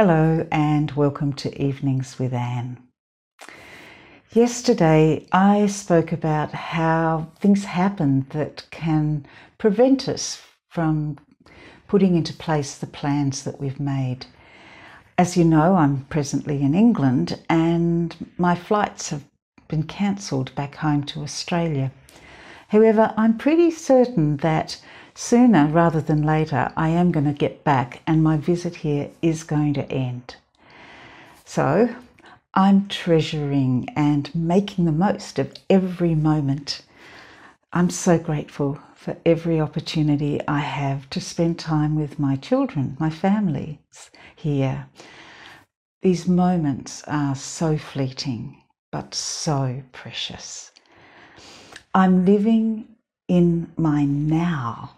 Hello, and welcome to Evenings with Anne. Yesterday, I spoke about how things happen that can prevent us from putting into place the plans that we've made. As you know, I'm presently in England, and my flights have been cancelled back home to Australia. However, I'm pretty certain that Sooner rather than later, I am going to get back and my visit here is going to end. So I'm treasuring and making the most of every moment. I'm so grateful for every opportunity I have to spend time with my children, my family here. These moments are so fleeting, but so precious. I'm living in my now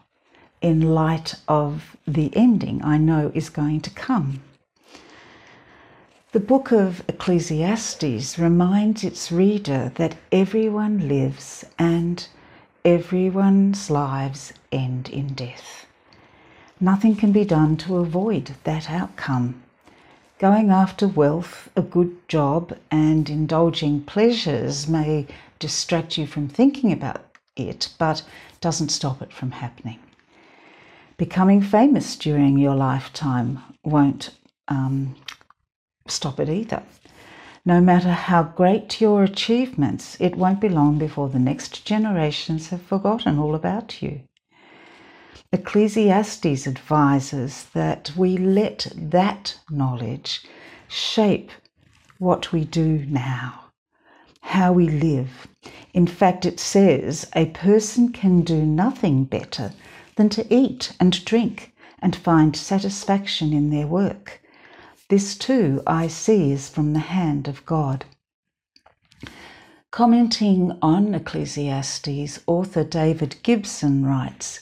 in light of the ending I know is going to come. The book of Ecclesiastes reminds its reader that everyone lives and everyone's lives end in death. Nothing can be done to avoid that outcome. Going after wealth, a good job, and indulging pleasures may distract you from thinking about it, but doesn't stop it from happening. Becoming famous during your lifetime won't um, stop it either. No matter how great your achievements, it won't be long before the next generations have forgotten all about you. Ecclesiastes advises that we let that knowledge shape what we do now, how we live. In fact, it says a person can do nothing better than to eat and drink and find satisfaction in their work. This too I see is from the hand of God. Commenting on Ecclesiastes, author David Gibson writes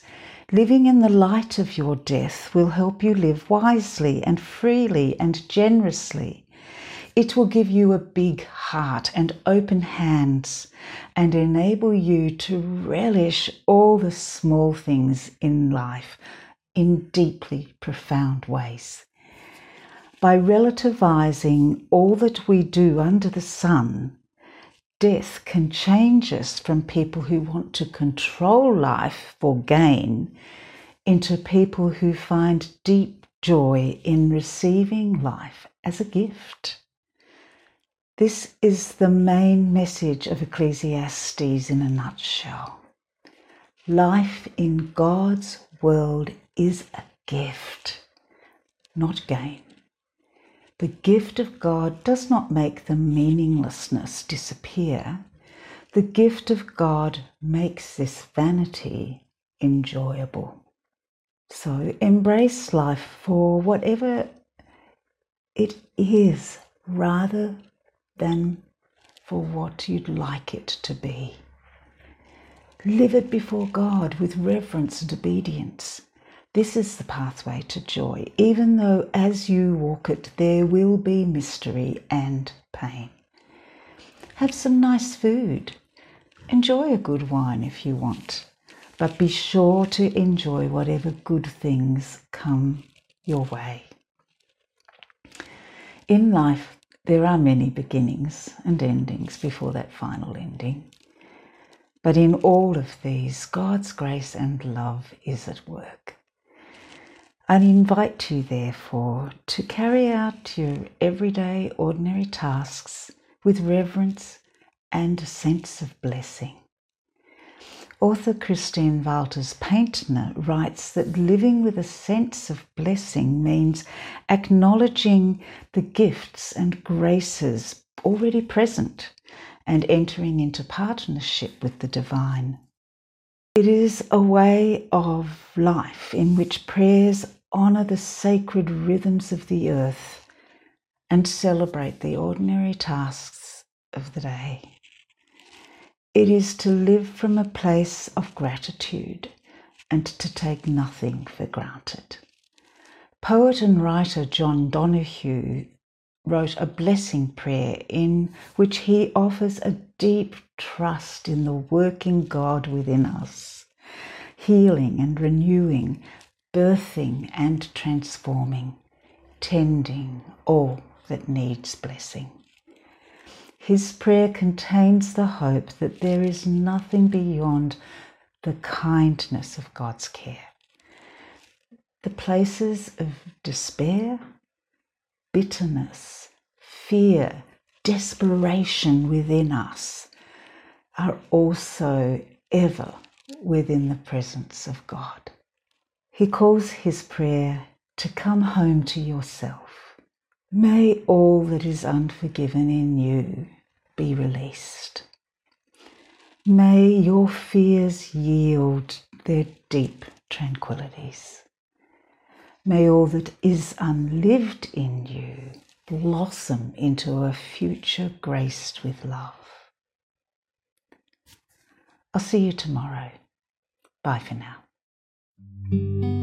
Living in the light of your death will help you live wisely and freely and generously. It will give you a big heart and open hands and enable you to relish all the small things in life in deeply profound ways. By relativizing all that we do under the sun, death can change us from people who want to control life for gain into people who find deep joy in receiving life as a gift. This is the main message of Ecclesiastes in a nutshell. Life in God's world is a gift, not gain. The gift of God does not make the meaninglessness disappear. The gift of God makes this vanity enjoyable. So embrace life for whatever it is rather than for what you'd like it to be. Live it before God with reverence and obedience. This is the pathway to joy, even though as you walk it, there will be mystery and pain. Have some nice food. Enjoy a good wine if you want, but be sure to enjoy whatever good things come your way. In life, there are many beginnings and endings before that final ending. But in all of these, God's grace and love is at work. I invite you, therefore, to carry out your everyday, ordinary tasks with reverence and a sense of blessing. Author Christine Valters Paintner writes that living with a sense of blessing means acknowledging the gifts and graces already present and entering into partnership with the divine. It is a way of life in which prayers honour the sacred rhythms of the earth and celebrate the ordinary tasks of the day. It is to live from a place of gratitude and to take nothing for granted. Poet and writer John Donahue wrote a blessing prayer in which he offers a deep trust in the working God within us, healing and renewing, birthing and transforming, tending all that needs blessing. His prayer contains the hope that there is nothing beyond the kindness of God's care. The places of despair, bitterness, fear, desperation within us are also ever within the presence of God. He calls his prayer to come home to yourself. May all that is unforgiven in you be released. May your fears yield their deep tranquillities. May all that is unlived in you blossom into a future graced with love. I'll see you tomorrow. Bye for now.